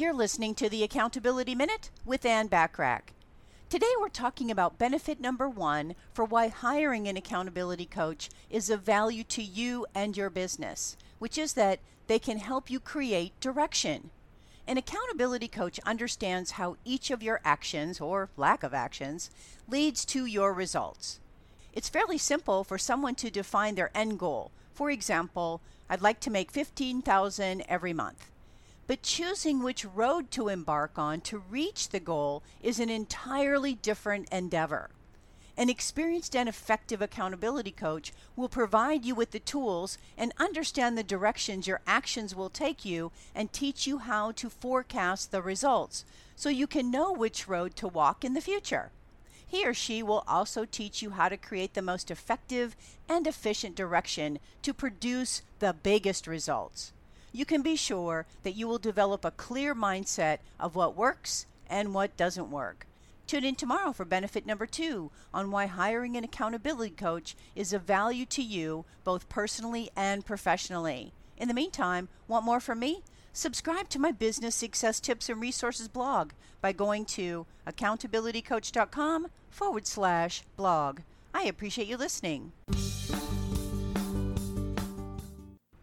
You're listening to the Accountability Minute with Ann Bachrach. Today we're talking about benefit number one for why hiring an accountability coach is of value to you and your business, which is that they can help you create direction. An accountability coach understands how each of your actions, or lack of actions, leads to your results. It's fairly simple for someone to define their end goal. For example, I'd like to make 15,000 every month. But choosing which road to embark on to reach the goal is an entirely different endeavor. An experienced and effective accountability coach will provide you with the tools and understand the directions your actions will take you and teach you how to forecast the results so you can know which road to walk in the future. He or she will also teach you how to create the most effective and efficient direction to produce the biggest results you can be sure that you will develop a clear mindset of what works and what doesn't work. Tune in tomorrow for benefit number two on why hiring an accountability coach is of value to you both personally and professionally. In the meantime, want more from me? Subscribe to my business success tips and resources blog by going to accountabilitycoach.com forward slash blog. I appreciate you listening.